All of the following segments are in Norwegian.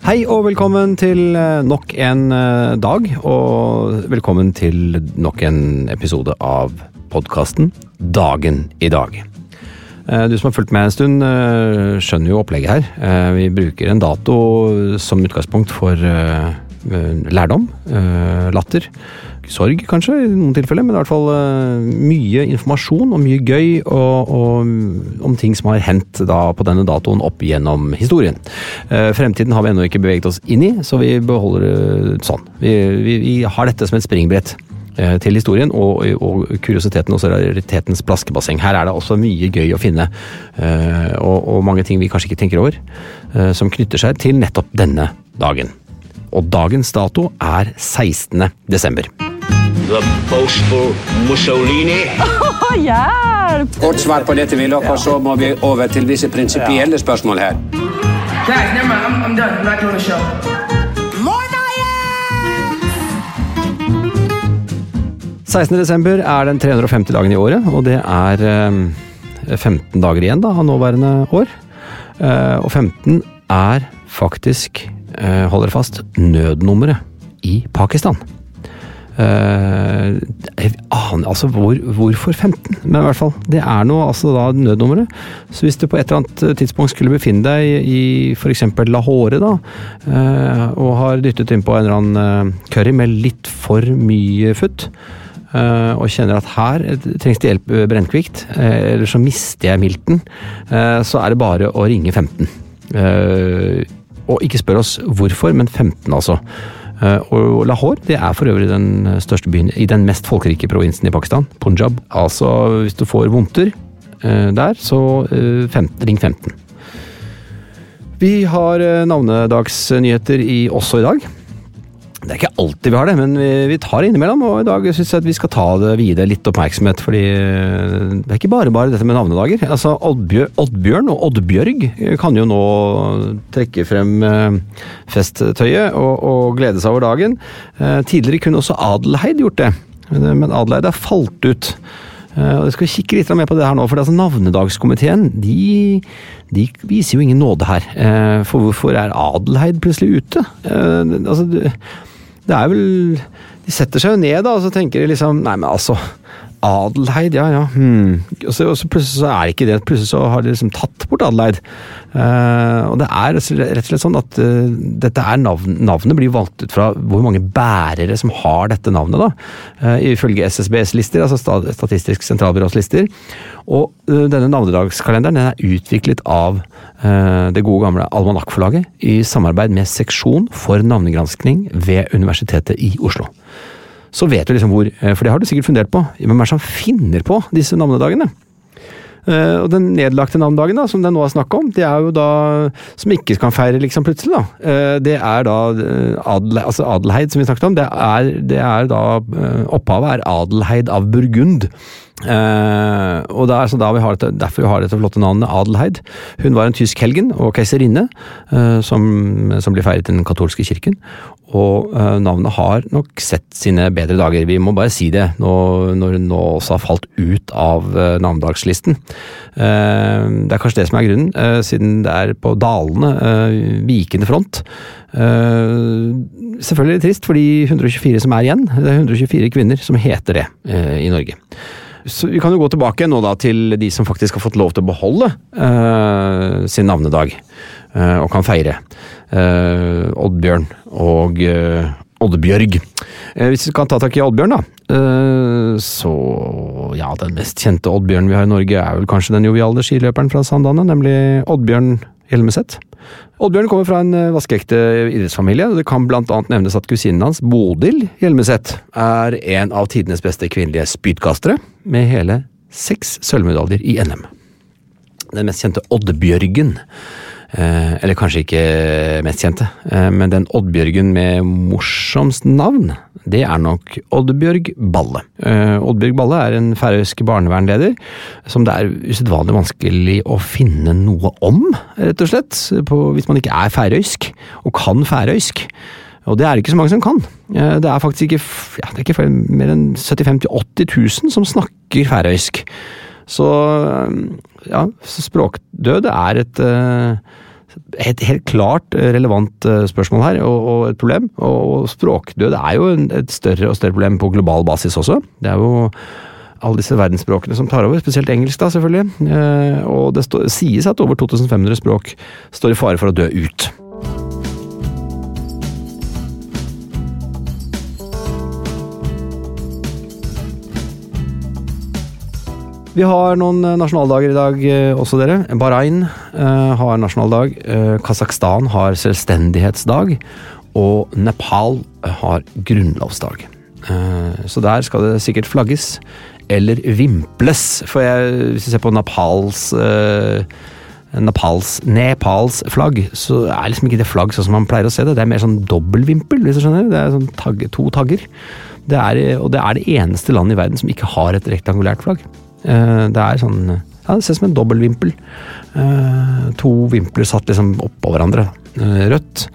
Hei og velkommen til eh, nok en eh, dag, og velkommen til nok en episode av podkasten Dagen i dag. Eh, Du som har fulgt med en stund, skjønner jo opplegget her. Vi bruker en dato som utgangspunkt for lærdom, eh, latter, sorg kanskje i noen tilfeller, men i hvert fall eh, mye informasjon og mye gøy og, og om ting som har hendt da på denne datoen opp gjennom historien. Eh, Fremtiden har vi ennå ikke beveget oss inn i, så vi beholder det sånn. Vi, vi, vi har dette som et springbrett eh, til historien og, og kuriositeten og raritetens plaskebasseng. Her er det også mye gøy å finne, eh, og, og mange ting vi kanskje ikke tenker over, eh, som knytter seg til nettopp denne dagen. Og dagens dato er 16. desember. The boastful Mussolini. Å, hjelp! Kort svar på dette, Willoch, og så må vi over til visse prinsipielle spørsmål her. Guys, never mind. I'm, I'm done. I'm not doing the show. 16. desember er den 350 dagen i året, og det er eh, 15 dager igjen da, av nåværende år. Eh, og 15 er faktisk, eh, hold dere fast, nødnummeret i Pakistan. Eh, jeg aner altså hvor, hvorfor 15, men i hvert fall. Det er nå altså da nødnummeret. Så hvis du på et eller annet tidspunkt skulle befinne deg i f.eks. Lahore, da, eh, og har dyttet innpå en eller annen eh, curry med litt for mye futt, eh, og kjenner at her trengs det hjelp eh, brennkvikt, eh, eller så mister jeg milten, eh, så er det bare å ringe 15. Og ikke spør oss hvorfor, men 15 altså. Eh, Og Lahore det er for øvrig den største byen i den mest folkerike provinsen i Pakistan, Punjab. Altså, hvis du får vondter eh, der, så eh, 15, ring 15. Vi har navnedagsnyheter i, også i dag. Det er ikke alltid vi har det, men vi, vi tar det innimellom. Og i dag syns jeg at vi skal ta det videre litt oppmerksomhet, fordi eh, det er ikke bare bare dette med navnedager. Altså Oddbjør, Oddbjørn og Oddbjørg kan jo nå trekke frem eh, festtøyet og, og glede seg over dagen. Eh, tidligere kunne også Adelheid gjort det, men Adelheid er falt ut. Og Jeg skal kikke litt mer på det her nå, for altså Navnedagskomiteen de, de viser jo ingen nåde her. For hvorfor er Adelheid plutselig ute? Altså, det er vel De setter seg jo ned da, og så tenker de liksom Nei, men altså. Adelheid, ja ja. Hmm. Og, så, og så plutselig så er det ikke det. Plutselig så har de liksom tatt bort Adelheid. Uh, og det er rett og slett sånn at uh, dette er navn, navnet blir valgt ut fra hvor mange bærere som har dette navnet, da. uh, ifølge SSBs lister, altså Statistisk sentralbyrås lister. Og denne navnedagskalenderen den er utviklet av det gode gamle Almanakkforlaget i samarbeid med Seksjon for navnegranskning ved Universitetet i Oslo så vet du liksom hvor eh, For det har du sikkert fundert på. Hvem er det som finner på disse navnedagene? Uh, og den nedlagte navnedagen da, som det nå er snakk om, det er jo da Som ikke kan feire liksom plutselig, da. uh, Det er da adle, altså Adelheid, som vi snakket om. Det er, det er da uh, Opphavet er Adelheid av Burgund. Eh, og er altså da vi dette, derfor vi har dette flotte navnet Adelheid. Hun var en tysk helgen og keiserinne uh, som, som ble feiret i den katolske kirken. Og uh, navnet har nok sett sine bedre dager. Vi må bare si det nå, når hun nå også har falt ut av navnedagslisten. Det er kanskje det som er grunnen, siden det er på dalende, eh, vikende front. Selvfølgelig trist for de 124 som er igjen. Det er 124 kvinner som heter det i Norge. Så Vi kan jo gå tilbake nå da til de som faktisk har fått lov til å beholde uh, sin navnedag, uh, og kan feire. Uh, Oddbjørn og Oddbjørg. Hvis vi kan ta tak i Oddbjørn, da. så ja, den mest kjente Oddbjørn vi har i Norge, er vel kanskje den joviale skiløperen fra Sandane, nemlig Oddbjørn Hjelmeset. Oddbjørn kommer fra en eh, vaskeekte idrettsfamilie, og det kan annet nevnes at kusinen hans, Bodil Hjelmeset, er en av tidenes beste kvinnelige spydkastere, med hele seks sølvmedaljer i NM. Den mest kjente Oddbjørgen, eller kanskje ikke mest kjente, eh, men den Oddbjørgen med morsomst navn, det er nok Oddbjørg Balle. Eh, Oddbjørg Balle er en færøysk barnevernleder som det er usedvanlig vanskelig å finne noe om, rett og slett, på, hvis man ikke er færøysk, og kan færøysk. Og det er det ikke så mange som kan. Eh, Det er faktisk ikke, ja, det er ikke mer enn 75 000-80 000 som snakker færøysk. Så eh, ja, språkdød er et eh, et helt klart eh, relevant eh, spørsmål her, og, og et problem. Og språkdød er jo et større og større problem på global basis også. Det er jo alle disse verdensspråkene som tar over, spesielt engelsk, da selvfølgelig. Og det sies at over 2500 språk står i fare for å dø ut. Vi har noen eh, nasjonaldager i dag eh, også, dere. Bahrain eh, har nasjonaldag. Kasakhstan har selvstendighetsdag. Og Nepal har grunnlovsdag. Så der skal det sikkert flagges. Eller vimples. For jeg, hvis vi ser på Nepals Nepals, Nepals flagg, så er liksom ikke det flagg sånn som man pleier å se det. Det er mer sånn dobbeltvimpel, hvis du skjønner. Det er sånn tagg, to tagger. Det er, og det er det eneste landet i verden som ikke har et rektangulært flagg. Eh, Det er sånn Ja, det ser ut som en dobbeltvimpel. Eh, To vimpler satt liksom oppå hverandre. Eh, Rødt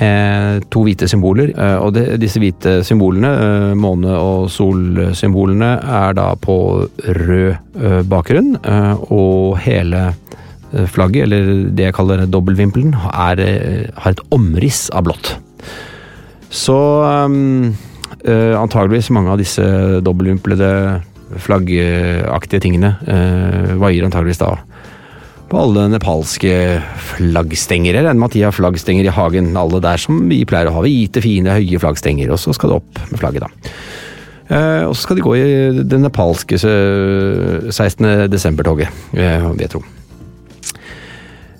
med to hvite symboler. Og det, disse hvite symbolene, måne- og solsymbolene, er da på rød bakgrunn. Og hele flagget, eller det jeg kaller dobbeltvimpelen, har et omriss av blått. Så um, antageligvis mange av disse dobbeltvimplede flaggaktige tingene eh, vaier antageligvis da på alle nepalske flaggstenger. eller en med at har flaggstenger i hagen, alle der som vi pleier å ha. Hvite, fine, høye flaggstenger. Og så skal det opp med flagget, da. Eh, og så skal de gå i det nepalske eh, 16. desember-toget, eh, jeg. Eh,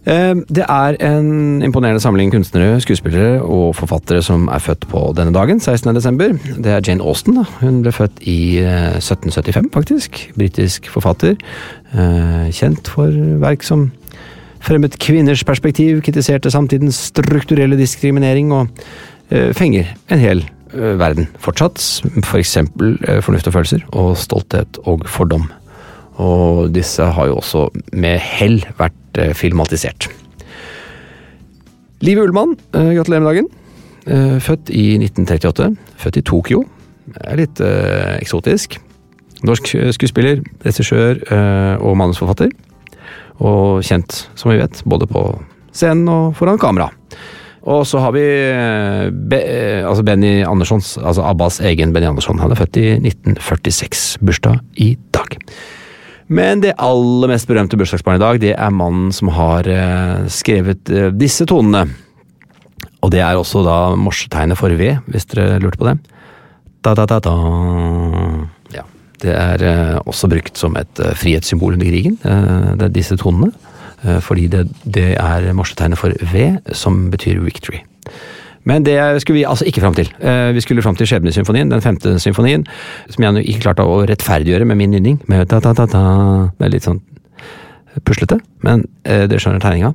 Det er en imponerende samling kunstnere, skuespillere og forfattere som er født på denne dagen, 16. desember. Det er Jane Austen. da. Hun ble født i eh, 1775, faktisk. Britisk forfatter. Eh, Kjent for verk som fremmet kvinners perspektiv, kritiserte samtidens strukturelle diskriminering og eh, fenger en hel eh, verden fortsatt. For eksempel eh, Fornuft og følelser og Stolthet og fordom. Og disse har jo også med hell vært eh, filmatisert. Liv Ullmann, eh, gratulerer med dagen. Eh, Født i 1938. Født i Tokyo. Er litt eh, eksotisk. Norsk skuespiller, regissør eh, og manusforfatter. Og kjent, som vi vet, både på scenen og foran kamera. Og så har vi Be altså Benny Anderssons, altså Abbas egen Benny Andersson. Han er født i 1946. Bursdag i dag. Men det aller mest berømte bursdagsbarnet i dag, det er mannen som har eh, skrevet eh, disse tonene. Og det er også da morsetegnet for V, hvis dere lurte på det. Da-da-da-da. Ja. Det er eh, også brukt som et frihetssymbol under krigen, det er disse tonene. Fordi det, det er morsetegnet for V, som betyr victory. Men det skulle vi altså ikke fram til. Eh, Vi skulle fram til Skjebnesymfonien, den femte symfonien, som jeg ikke klarte å rettferdiggjøre med min nynning. Med ta, ta, ta, ta. Det er litt sånn puslete, men eh, dere skjønner tegninga.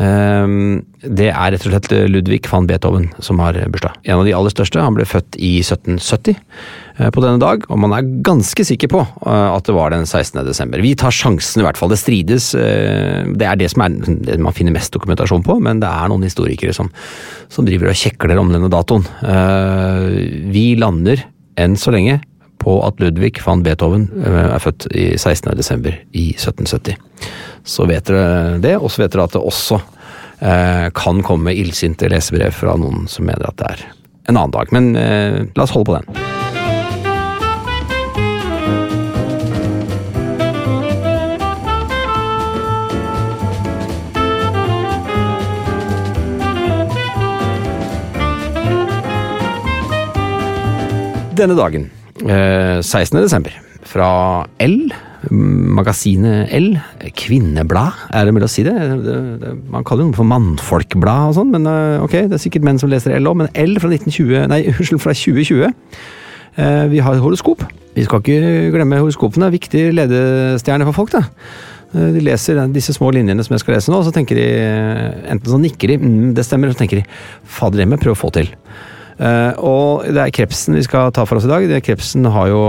Ehm, Det er rett og slett Ludvig van Beethoven som har bursdag. En av de aller største. Han ble født i 1770 eh, på denne dag, og man er ganske sikker på eh, at det var den 16. desember. Vi tar sjansen i hvert fall. Det strides. eh, Det er det som er det man finner mest dokumentasjon på, men det er noen historikere som, som driver og kjekler om denne datoen. Vi lander enn så lenge på at Ludvig van Beethoven eh, er født i 16. desember i 1770. Så vet dere det, og så vet dere at det også eh, kan komme illsinte lesebrev fra noen som mener at det er en annen dag. Men eh, la oss holde på den. Denne dagen, eh, 16. desember, fra L, magasinet L, kvinneblad, er det mulig å si det? det, det man kaller det noe for mannfolkblad og sånn, men eh, ok, det er sikkert menn som leser L òg, men L fra 1920, nei, unnskyld, fra 2020. Eh, Vi har horoskop. Vi skal ikke glemme horoskopene, viktig ledestjerne for folk, da. Eh, De leser disse små linjene som jeg skal lese nå, og så tenker de Enten så nikker de, mm, det stemmer, og så tenker de fader, det må jeg prøve å få til. Eh, og det er krepsen vi skal ta for oss i dag. Det, krepsen har jo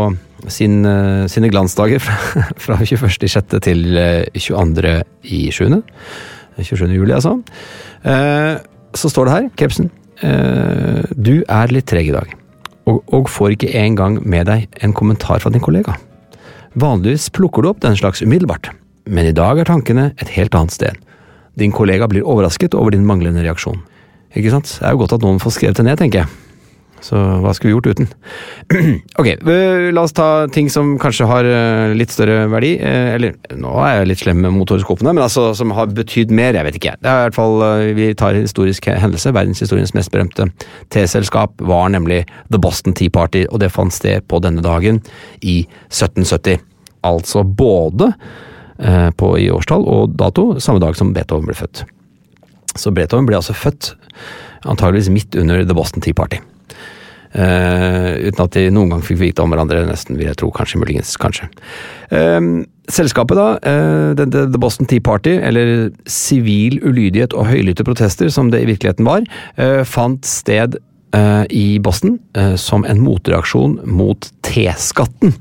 sin, eh, sine glansdager fra, fra 21.6. til eh, 22. i 7. 27. juli, altså. Eh, så står det her, krepsen. eh, du er litt treg i dag, og, og får ikke engang med deg en kommentar fra din kollega. Vanligvis plukker du opp den slags umiddelbart, men i dag er tankene et helt annet sted. din kollega blir overrasket over din manglende reaksjon. Ikke sant? Det er jo godt at noen får skrevet det ned, tenker jeg. Så hva skulle vi gjort uten? ok, la oss ta ting som kanskje har øh, litt større verdi. eh, Eller, nå er jeg litt slem mot horoskopene, men altså som har betydd mer, jeg vet ikke. Det er i hvert fall, øh, Vi tar historisk hendelse. Verdenshistoriens mest berømte teselskap var nemlig The Boston Tea Party, og det fant sted på denne dagen i 1770. Altså både eh, på i årstall og dato samme dag som Beethoven ble født. Så Beethoven ble altså født antageligvis midt under The Boston Tea Party. Eh, uten at de noen gang fikk vite om hverandre, nesten, vil jeg tro. Kanskje, muligens. Kanskje. Eh, selskapet, da, eh, the, Boston Tea Party, eller sivil ulydighet og høylytte protester, som det i virkeligheten var, eh, fant sted i Boston som en motreaksjon mot teskatten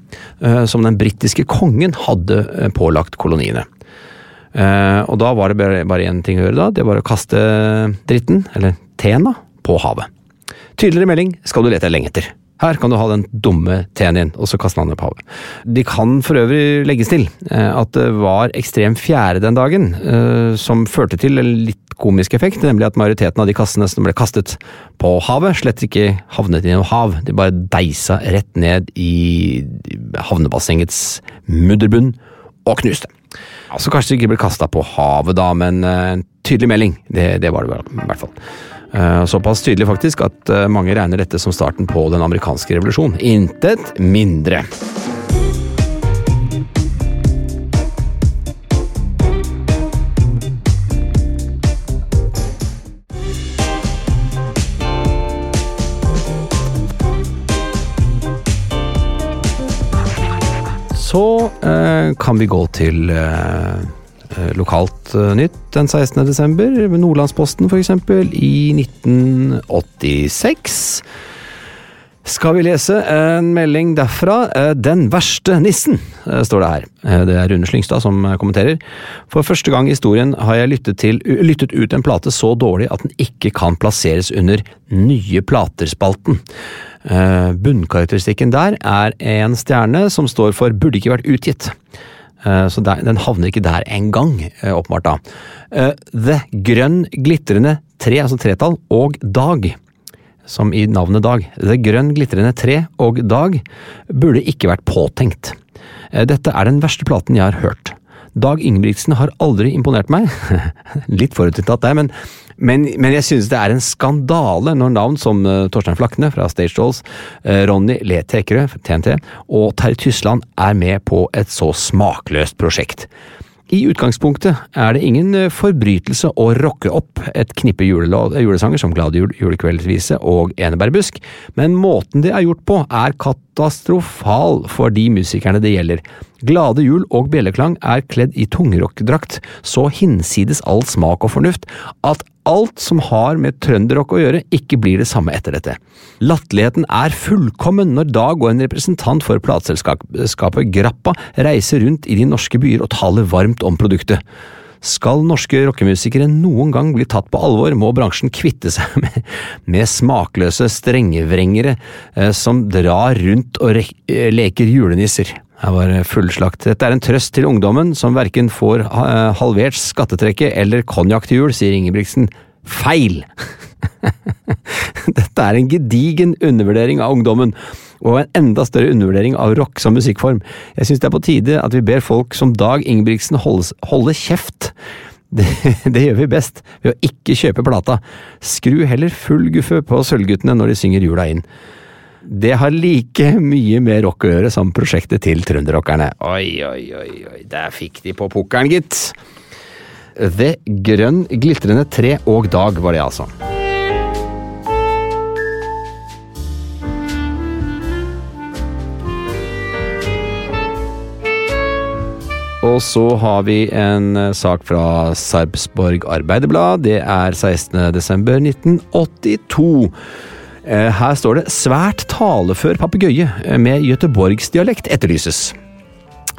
som den britiske kongen hadde pålagt koloniene. Og da var det bare én ting å gjøre, da. Det var å kaste dritten, eller teen, da, på havet. Tydeligere melding skal du lete lenge etter. Her kan du ha den dumme T-en din, og så kaste den på havet. De kan for øvrig legges til eh, at det var ekstrem fjære den dagen, eh, som førte til en litt komisk effekt, nemlig at majoriteten av de kassene som ble kastet på havet, slett ikke havnet i noe hav. De bare deisa rett ned i havnebassengets mudderbunn og knuste. Altså Kanskje de ikke ble kasta på havet da, men eh, en tydelig melding. Det, det var det i hvert fall. Eh, Såpass tydelig faktisk at eh, mange regner dette som starten på den amerikanske revolusjon. Intet mindre. Så eh, kan vi gå til eh, lokalt eh, nytt den 16. desember, med Nordlandsposten f.eks. i 1986. Skal vi lese en melding derfra? Eh, Den verste nissen, eh, står det her. Eh, Det er Rune Slyngstad som eh, kommenterer. For første gang i historien har jeg lyttet, til, lyttet ut en plate så dårlig at den ikke kan plasseres under nye plater-spalten. Eh, Bunnkarakteristikken der er en stjerne som står for burde ikke vært utgitt. Eh, Så den havner ikke der engang, åpenbart da. Eh, The grønn glitrende tre, altså tretall, og dag som i navnet Dag. The grønn glitrende tre og Dag burde ikke vært påtenkt. Eh, Dette er den verste platen jeg har hørt. Dag Ingebrigtsen har aldri imponert meg. Litt forutinntatt der, men, men, men jeg synes det er en skandale når navn som eh, Torstein Flakne fra Stage Dolls, eh, Ronny Le Tekerø fra TNT og Terje Tysland er med på et så smakløst prosjekt. I utgangspunktet er det ingen eh, forbrytelse å rocke opp et knippe julesanger som Glad jul, Julekveldsvise og Enebærbusk, men måten det er gjort på er katastrofal for de musikerne det gjelder. Glade jul og bjelleklang er kledd i tungrockdrakt, så hinsides all smak og fornuft at alt som har med trønderrock å gjøre, ikke blir det samme etter dette. Latterligheten er fullkommen når Dag og en representant for plateselskapet Grappa reiser rundt i de norske byer og taler varmt om produktet. Skal norske rockemusikere noen gang bli tatt på alvor, må bransjen kvitte seg med, med smakløse strengevrengere eh, som drar rundt og leker julenisser. Her var fullslakt. Dette er en trøst til ungdommen som verken får eh, halvert skattetrekket eller konjakk til jul, sier Ingebrigtsen. Feil! Dette er en gedigen undervurdering av ungdommen, og en enda større undervurdering av rock som musikkform. Jeg synes det er på tide at vi ber folk som Dag Ingebrigtsen holde, holde kjeft. Det, det gjør vi best ved å ikke kjøpe plata. Skru heller full guffe på Sølvguttene når de synger jula inn. Det har like mye med rock å gjøre som prosjektet til trønderrockerne. Oi, oi, oi, oi, der fikk de på pukkelen, gitt. The Grønn glitrende tre og dag var det, altså. Og så har vi en eh, sak fra Sarpsborg Arbeiderblad. Det er 16. desember 1982. Eh, Her står det 'svært talefør papegøye med göteborgsdialekt etterlyses'.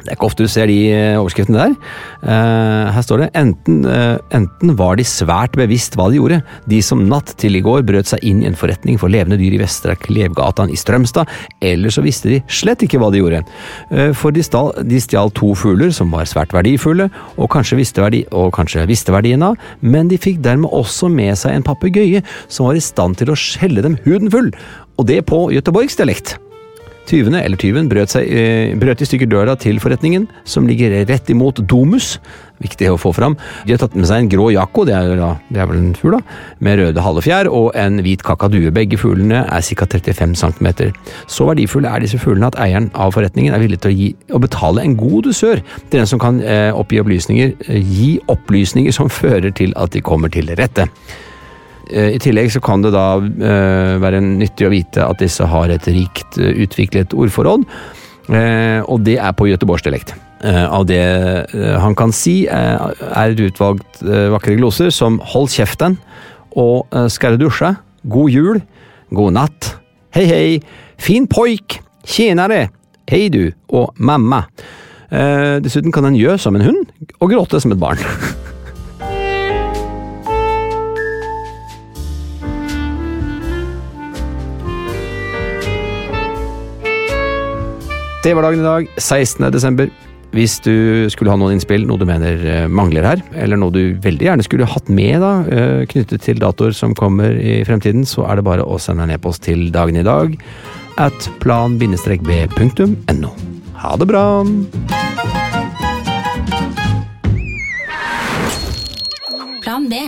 Det er ikke ofte du ser de eh, overskriftene der. Uh, her står det enten, uh, enten var de svært bevisst hva de gjorde, de som natt til i går brøt seg inn i en forretning for levende dyr i Vestre Klevgatan i Strømstad, eller så visste de slett ikke hva de gjorde. Uh, for de, stal, de stjal to fugler som var svært verdifulle, og kanskje visste, verdi, og kanskje visste verdien av, men de fikk dermed også med seg en papegøye som var i stand til å skjelle dem huden full, og det på göteborgsdialekt. Tyvene, eller tyven, brøt, seg, eh, brøt i stykker døra til forretningen, som ligger rett imot Domus. Viktig å få fram. De har tatt med seg en grå jakko, det er, det er vel en fugl, da, med røde halefjær, og en hvit kakadue. Begge fuglene er ca. 35 cm. Så verdifulle er disse fuglene at eieren av forretningen er villig til å, gi, å betale en god dusør til den som kan eh, oppgi opplysninger, eh, gi opplysninger som fører til at de kommer til rette. Eh, I tillegg så kan det da eh, være nyttig å vite at disse har et rikt eh, utviklet ordforråd, og det er på göteborgsdialekt. Av det han kan si, er et utvalgt vakre gloser som 'hold kjeften' og 'skal dusje', 'god jul', 'god natt', 'hei hei', 'fin poik', 'tjenere', 'hei du' og 'mamma'. Dessuten kan en gjø som en hund og gråte som et barn. Det var dagen i dag, 16. desember. Hvis du skulle ha noen innspill, noe du mener eh, mangler her, eller noe du veldig gjerne skulle hatt med da, eh, knyttet til datoer som kommer i fremtiden, så er det bare å sende en e-post til dagen i dag at plan-b.no. Ha det bra! Plan B.